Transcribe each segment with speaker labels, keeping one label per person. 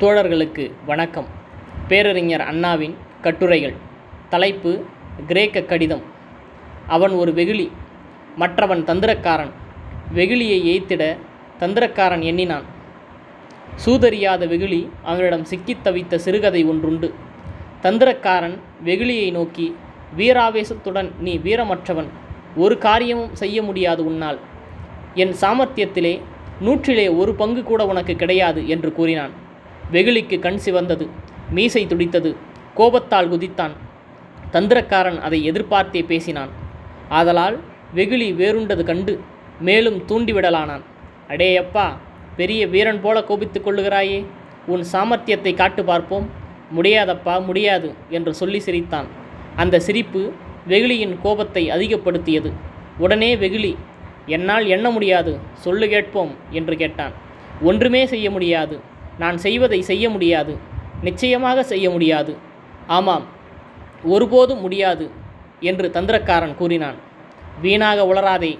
Speaker 1: தோழர்களுக்கு வணக்கம். பேரறிஞர் அண்ணாவின் கட்டுரைகள். தலைப்பு கிரேக்க கடிதம். அவன் ஒரு வெகுளி மற்றவன் தந்திரக்காரன். வெகுளியை எய்த்திட தந்திரக்காரன் எண்ணினான். சூதறியாத வெகுளி அவனிடம் சிக்கித் தவித்த சிறுகதை ஒன்றுண்டு. தந்திரக்காரன் வெகுளியை நோக்கி வீராவேசத்துடன் நீ வீரமற்றவன். ஒரு காரியமும் செய்ய முடியாது உன்னால். என் சாமர்த்தியத்திலே நூற்றிலே ஒரு பங்கு கூட உனக்கு கிடையாது என்று கூறினான். வெகுளிக்கு கண் சிவந்தது. மீசை துடித்தது. கோபத்தால் குதித்தான். தந்திரக்காரன் அதை எதிர்பார்த்தே பேசினான். ஆதலால் வெகுளி வேறுண்டது கண்டு மேலும் தூண்டிவிடலானான். அடேயப்பா பெரிய வீரன் போல கோபித்துக் கொள்ளுகிறாயே. உன் சாமர்த்தியத்தை காட்டு பார்ப்போம். முடியாதப்பா முடியாது என்று சொல்லி சிரித்தான். அந்த சிரிப்பு வெகுளியின் கோபத்தை அதிகப்படுத்தியது. உடனே வெகுளி என்னால் எண்ண முடியாது. சொல்லு கேட்போம் என்று கேட்டான். ஒன்றுமே செய்ய முடியாது. நான் செய்வதை செய்ய முடியாது. நிச்சயமாக செய்ய முடியாது. ஆமாம் ஒருபோதும் முடியாது என்று தந்திரக்காரன் கூறினான். வீணாக உளராதே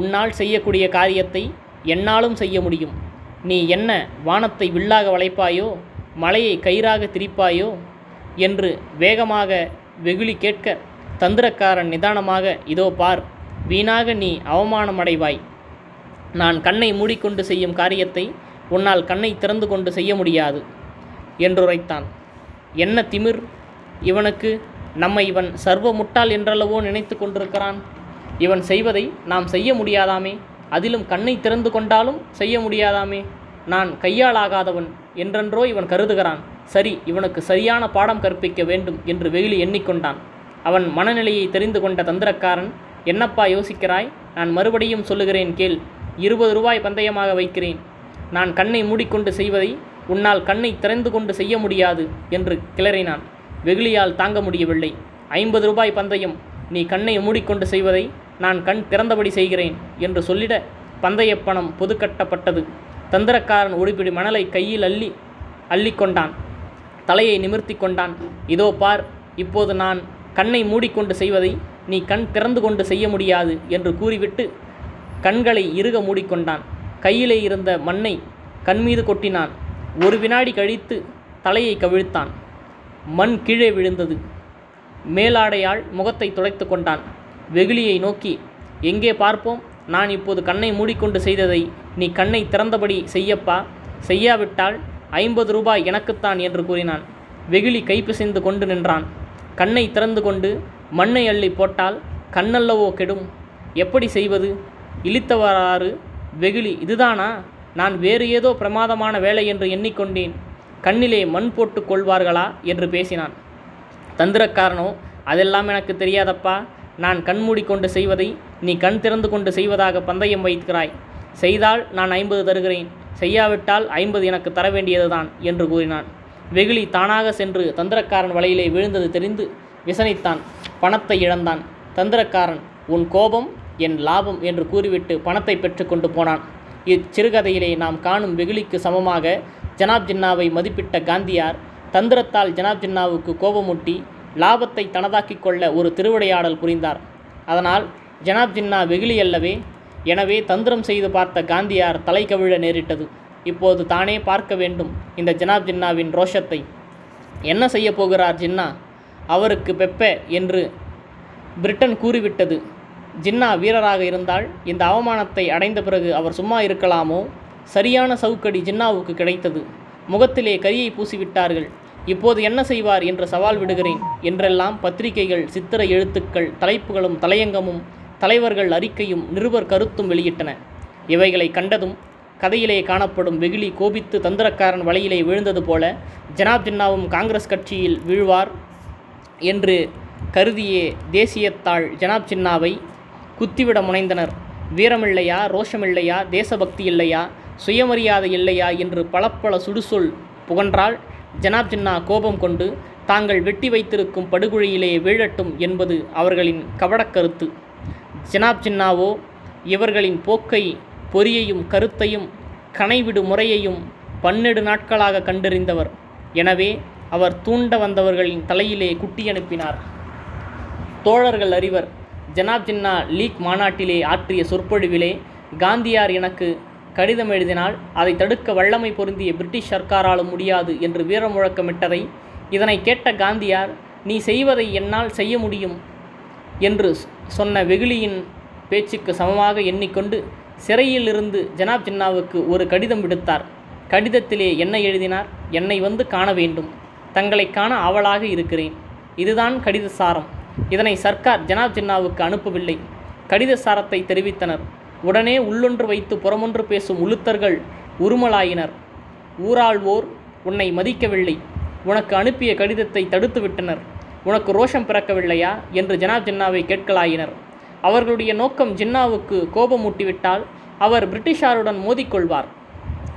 Speaker 1: உன்னால் செய்யக்கூடிய காரியத்தை என்னாலும் செய்ய முடியும். நீ என்ன வானத்தை வில்லாக வளைப்பாயோ மலையை கயிறாக திரிப்பாயோ என்று வேகமாக வெகுளி கேட்க தந்திரக்காரன் நிதானமாக இதோ பார் வீணாக நீ அவமானமடைவாய். நான் கண்ணை மூடிக்கொண்டு செய்யும் காரியத்தை உன்னால் கண்ணை திறந்து கொண்டு செய்ய முடியாது என்றுரைத்தான். என்ன திமிர்? இவனுக்கு நம்மை இவன் சர்வ முட்டாள் என்றளவோ நினைத்து கொண்டிருக்கிறான். இவன் செய்வதை நாம் செய்ய முடியாதாமே? அதிலும் கண்ணை திறந்து கொண்டாலும் செய்ய முடியாதாமே? நான் கையாளாகாதவன் என்றென்றோ இவன் கருதுகிறான். சரி இவனுக்கு சரியான பாடம் கற்பிக்க வேண்டும் என்று வெகுளி எண்ணிக்கொண்டான். அவன் மனநிலையை தெரிந்து கொண்ட தந்திரக்காரன் என்னப்பா யோசிக்கிறாய்? நான் மறுபடியும் சொல்லுகிறேன் கேள். இருபது ரூபாய் பந்தயமாக வைக்கிறேன். நான் கண்ணை மூடிக்கொண்டு செய்வதை உன்னால் கண்ணை திறந்து கொண்டு செய்ய முடியாது என்று கிளறினான். வெகுளியால் தாங்க முடியவில்லை. ஐம்பது ரூபாய் பந்தயம் நீ கண்ணை மூடிக்கொண்டு செய்வதை நான் கண் திறந்தபடி செய்கிறேன் என்று சொல்லிட பந்தயப்பணம் பணம் பொதுக்கட்டப்பட்டது. தந்திரக்காரன் ஒருபிடி மணலை கையில் அள்ளி அள்ளிக்கொண்டான். தலையை நிமிர்த்தி கொண்டான். இதோ பார் இப்போது நான் கண்ணை மூடிக்கொண்டு செய்வதை நீ கண் திறந்து கொண்டு செய்ய முடியாது என்று கூறிவிட்டு கண்களை இறுக மூடிக்கொண்டான். கையிலே இருந்த மண்ணை கண்மீது கொட்டினான். ஒரு வினாடி கழித்து தலையை கவிழ்த்தான். மண் கீழே விழுந்தது. மேலாடையால் முகத்தை துடைத்து கொண்டான். வெகுளியை நோக்கி எங்கே பார்ப்போம்? நான் இப்போது கண்ணை மூடிக்கொண்டு செய்ததை நீ கண்ணை திறந்தபடி செய்யப்பா. செய்யாவிட்டால் ஐம்பது ரூபாய் எனக்குத்தான் என்று கூறினான். வெகுளி கைப்பிசைந்து கொண்டு நின்றான். கண்ணை திறந்து கொண்டு மண்ணை அள்ளி போட்டால் கண்ணல்லவோ கெடும். எப்படி செய்வது? இழித்தவராறு வெகுளி இதுதானா? நான் வேறு ஏதோ பிரமாதமான வேலை என்று எண்ணிக்கொண்டேன். கண்ணிலே மண் போட்டு கொள்வார்களா? என்று பேசினான். தந்திரக்காரனோ அதெல்லாம் எனக்கு தெரியாதப்பா. நான் கண்மூடிக்கொண்டு செய்வதை நீ கண் திறந்து கொண்டு செய்வதாக பந்தயம் வைக்கிறாய் செய்தால் நான் ஐம்பது தருகிறேன். செய்யாவிட்டால் ஐம்பது எனக்கு தர வேண்டியதுதான் என்று கூறினான். வெகுளி தானாக சென்று தந்திரக்காரன் வலையிலே விழுந்தது தெரிந்து விசனித்தான். பணத்தை இழந்தான். தந்திரக்காரன் உன் கோபம் என் லாபம் என்று கூறிவிட்டு பணத்தை பெற்றுக்கொண்டு போனான். இச்சிறுகதையிலே நாம் காணும் வெகுளிக்கு சமமாக ஜனாப் ஜின்னாவை மதிப்பிட்ட காந்தியார் தந்திரத்தால் ஜனாப் ஜின்னாவுக்கு கோபமூட்டி லாபத்தை தனதாக்கிக் கொள்ள ஒரு திருவிடையாடல் புரிந்தார். அதனால் ஜனாப் ஜின்னா வெகுளி அல்லவே எனவே தந்திரம் செய்து பார்த்த காந்தியார் தலை கவிழ நேரிட்டது. இப்போது தானே பார்க்க வேண்டும் இந்த ஜனாப் ஜின்னாவின் ரோஷத்தை. என்ன செய்ய போகிறார் ஜின்னா? அவருக்கு பெப்ப என்று பிரிட்டன் கூறிவிட்டது. ஜின்னா வீரராக இருந்தால் இந்த அவமானத்தை அடைந்த பிறகு அவர் சும்மா இருக்கலாமோ? சரியான சவுக்கடி ஜின்னாவுக்கு கிடைத்தது. முகத்திலே கரியை பூசிவிட்டார்கள். இப்போது என்ன செய்வார் என்று சவால் விடுகிறேன். என்றெல்லாம் பத்திரிகைகள் சித்திர எழுத்துக்கள் தலைப்புகளும் தலையங்கமும் தலைவர்கள் அறிக்கையும் நிருபர் கருத்தும் வெளியிட்டன. இவைகளை கண்டதும் கதையிலே காணப்படும் வெகுளி கோபித்து தந்திரக்காரன் வலையிலே விழுந்தது போல ஜனாப் ஜின்னாவும் காங்கிரஸ் கட்சியில் வீழ்வார் என்று கருதியே தேசியத்தாள் ஜனாப் ஜின்னாவை குத்திவிட முனைந்தனர். வீரமில்லையா ரோஷமில்லையா தேசபக்தி இல்லையா சுயமரியாதை இல்லையா என்று பலப்பல சுடுசொல் புகன்றால் ஜனாப் ஜின்னா கோபம் கொண்டு தாங்கள் வெட்டி வைத்திருக்கும் படுகொழியிலே வீழட்டும் என்பது அவர்களின் கவடக்கருத்து ஜனாப் ஜின்னாவோ இவர்களின் போக்கை பொறியையும் கருத்தையும் கனைவிடு முறையையும் பன்னெடு நாட்களாக கண்டறிந்தவர். எனவே அவர் தூண்ட வந்தவர்களின் தலையிலே குட்டி அனுப்பினார். தோழர்கள் அறிவர் ஜனாப் ஜின்னா லீக் மாநாட்டிலே ஆற்றிய சொற்பொழிவிலே காந்தியார் எனக்கு கடிதம் எழுதினால் அதை தடுக்க வல்லமை பொருந்திய பிரிட்டிஷ் சர்க்காராலும் முடியாது என்று வீர முழக்கமிட்டதை இதனை கேட்ட காந்தியார் நீ செய்வதை என்னால் செய்ய முடியும் என்று சொன்ன வெகுளியின் பேச்சுக்கு சமமாக எண்ணிக்கொண்டு சிறையில் இருந்து ஜனாப் ஜின்னாவுக்கு ஒரு கடிதம் விடுத்தார். கடிதத்திலே என்ன எழுதினார்? என்னை வந்து காண வேண்டும். தங்களை காண ஆவலாக இருக்கிறேன். இதுதான் கடித சாரம் இதனை சர்க்கார் ஜனாப் ஜின்னாவுக்கு அனுப்பவில்லை. கடித சாரத்தை தெரிவித்தனர். உடனே உள்ளொன்று வைத்து புறமொன்று பேசும் உளுத்தர்கள் உருமலாயினர். ஊராள்வோர் உன்னை மதிக்கவில்லை. உனக்கு அனுப்பிய கடிதத்தை தடுத்து விட்டனர். உனக்கு ரோஷம் பிறக்கவில்லையா? என்று ஜனாப் ஜின்னாவை கேட்கலாயினர். அவர்களுடைய நோக்கம் ஜின்னாவுக்கு கோபமூட்டிவிட்டால் அவர் பிரிட்டிஷாருடன் மோதிக்கொள்வார்.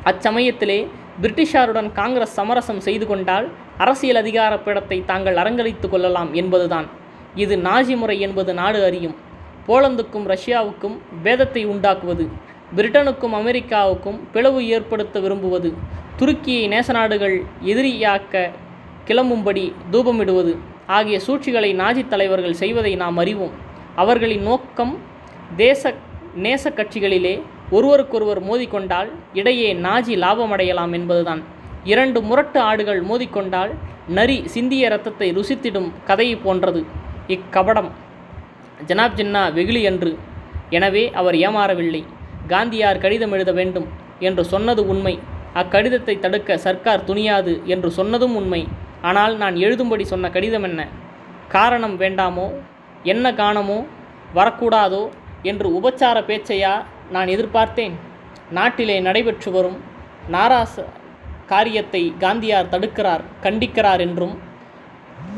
Speaker 1: அச்சமயத்திலே பிரிட்டிஷாருடன் காங்கிரஸ் சமரசம் செய்து கொண்டால் அரசியல் அதிகார பீடத்தை தாங்கள் அரங்கரித்து கொள்ளலாம் என்பதுதான். இது நாஜி முறை என்பது நாடு அறியும். போலந்துக்கும் ரஷ்யாவுக்கும் பேதத்தை உண்டாக்குவது பிரிட்டனுக்கும் அமெரிக்காவுக்கும் பிளவு ஏற்படுத்த விரும்புவது துருக்கியை நேச நாடுகள் எதிரியாக்க கிளம்பும்படி தூபமிடுவது ஆகிய சூழ்ச்சிகளை நாஜி தலைவர்கள் செய்வதை நாம் அறிவோம். அவர்களின் நோக்கம் தேச நேச கட்சிகளிலே ஒருவருக்கொருவர் மோதிக்கொண்டால் இடையே நாஜி லாபமடையலாம் என்பதுதான். இரண்டு முரட்டு ஆடுகள் மோதிக்கொண்டால் நரி சிந்திய இரத்தத்தை ருசித்திடும் கதையை போன்றது. இக்கபடம் ஜனாப் ஜின்னா வெகுளி என்று எனவே அவர் ஏமாறவில்லை. காந்தியார் கடிதம் எழுத வேண்டும் என்று சொன்னது உண்மை. அக்கடிதத்தை தடுக்க சர்க்கார் துணியாது என்று சொன்னதும் உண்மை. ஆனால் நான் எழுதும்படி சொன்ன கடிதம் என்ன? காரணம் வேண்டாமோ? என்ன காணமோ? வரக்கூடாதோ? என்று உபச்சார பேச்சையா நான் எதிர்பார்த்தேன். நாட்டிலே நடைபெற்று வரும் நாராச காரியத்தை காந்தியார் தடுக்கிறார் கண்டிக்கிறார் என்றும்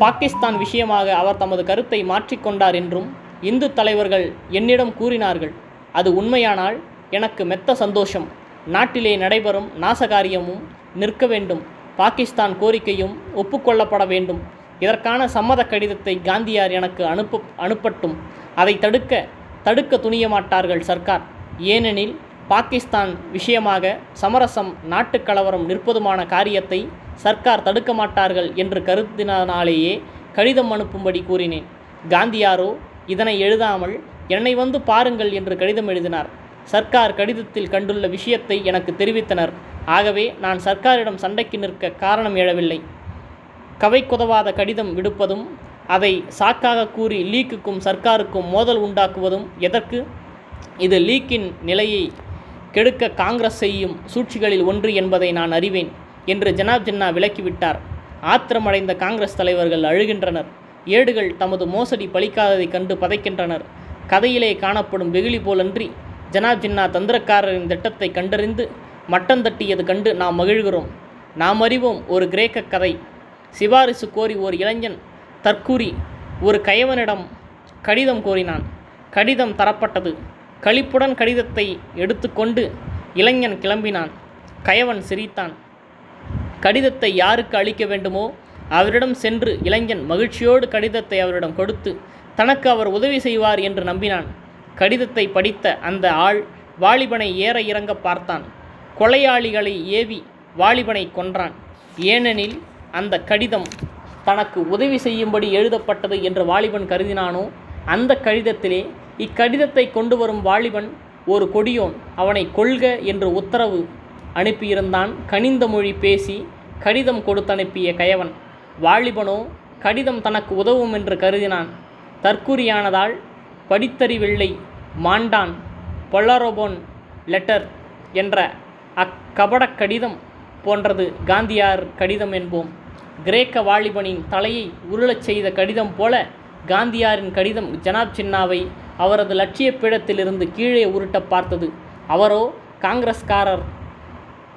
Speaker 1: பாகிஸ்தான் விஷயமாக அவர் தமது கருத்தை மாற்றிக்கொண்டார் என்றும் இந்து தலைவர்கள் என்னிடம் கூறினார்கள். அது உண்மையானால் எனக்கு மெத்த சந்தோஷம். நாட்டிலே நடைபெறும் நாசகாரியமும் நிற்க வேண்டும். பாகிஸ்தான் கோரிக்கையும் ஒப்புக்கொள்ளப்பட வேண்டும். இதற்கான சம்மத கடிதத்தை காந்தியார் எனக்கு அனுப்ப அனுப்பட்டும். அதை தடுக்க தடுக்க துணிய மாட்டார்கள் சர்க்கார். ஏனெனில் பாகிஸ்தான் விஷயமாக சமரசம் நாட்டுக் கலவரம் நிற்பதுமான காரியத்தை சர்க்கார் தடுக்க மாட்டார்கள் என்று கருத்தினாலேயே கடிதம் அனுப்பும்படி கூறினேன். காந்தியாரோ இதனை எழுதாமல் என்னை வந்து பாருங்கள் என்று கடிதம் எழுதினார். சர்க்கார் கடிதத்தில் கண்டுள்ள விஷயத்தை எனக்கு தெரிவித்தனர். ஆகவே நான் சர்க்காரிடம் சண்டைக்கு நிற்க காரணம் எழவில்லை. கவைக்குதவாத கடிதம் விடுப்பதும் அதை சாக்காக கூறி லீக்குக்கும் சர்க்காருக்கும் மோதல் உண்டாக்குவதும் எதற்கு? இது லீக்கின் நிலையை கெடுக்க காங்கிரஸ் செய்யும் சூழ்ச்சிகளில் ஒன்று என்பதை நான் அறிவேன். என்று ஜனாப் ஜின்னா விலக்கிவிட்டார். ஆத்திரமடைந்த காங்கிரஸ் தலைவர்கள் அழுகின்றனர். ஏடுகள் தமது மோசடி பலிக்காததை கண்டு பதைக்கின்றனர். கதையிலே காணப்படும் வெகுளி போலன்றி ஜனாப் ஜின்னா தந்திரக்காரரின் திட்டத்தை கண்டறிந்து மட்டம் தட்டியது கண்டு நாம் மகிழ்கிறோம். நாம் அறிவோம் ஒரு கிரேக்க கதை. சிபாரிசு கோரி ஓர் இளைஞன் தற்கூறி ஒரு கயவனிடம் கடிதம் கோரினான். கடிதம் தரப்பட்டது. களிப்புடன் கடிதத்தை எடுத்துக்கொண்டு இளைஞன் கிளம்பினான். கயவன் சிரித்தான். கடிதத்தை யாருக்கு அளிக்க வேண்டுமோ அவரிடம் சென்று இளைஞன் மகிழ்ச்சியோடு கடிதத்தை அவரிடம் கொடுத்து தனக்கு அவர் உதவி செய்வார் என்று நம்பினான். கடிதத்தை படித்த அந்த ஆள் வாலிபனை ஏற இறங்க பார்த்தான். கொலையாளிகளை ஏவி வாலிபனை கொன்றான். ஏனெனில் அந்த கடிதம் தனக்கு உதவி செய்யும்படி எழுதப்பட்டது என்று வாலிபன் கருதினானோ அந்த கடிதத்திலே இக்கடிதத்தை கொண்டு வரும் வாலிபன் ஒரு கொடியோன் அவனை கொள்க என்று உத்தரவு அனுப்பியிருந்தான். கனிந்த மொழி பேசி கடிதம் கொடுத்தனுப்பிய கயவன் வாலிபனோ கடிதம் தனக்கு உதவும் என்று கருதினான். தற்குறியானதால் படித்தறிவில்லை. மாண்டான் பொல்லரோபோன் லெட்டர் என்ற அக்கபடக் கடிதம் போன்றது. காந்தியார் கடிதம் என்போம். கிரேக்க வாலிபனின் தலையை உருளச் செய்த கடிதம் போல காந்தியாரின் கடிதம் ஜனாப் சின்னாவை அவரது லட்சிய பீடத்திலிருந்து கீழே உருட்ட பார்த்தது. அவரோ காங்கிரஸ்காரர்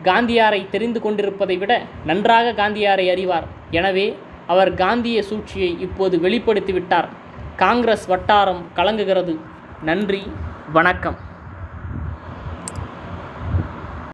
Speaker 1: காந்தியாரை தெரிந்து கொண்டிருப்பதை விட நன்றாக காந்தியாரை அறிவார். எனவே அவர் காந்திய சூழ்ச்சியை இப்போது வெளிப்படுத்திவிட்டார் காங்கிரஸ் வட்டாரம் கலங்குகிறது. நன்றி வணக்கம்.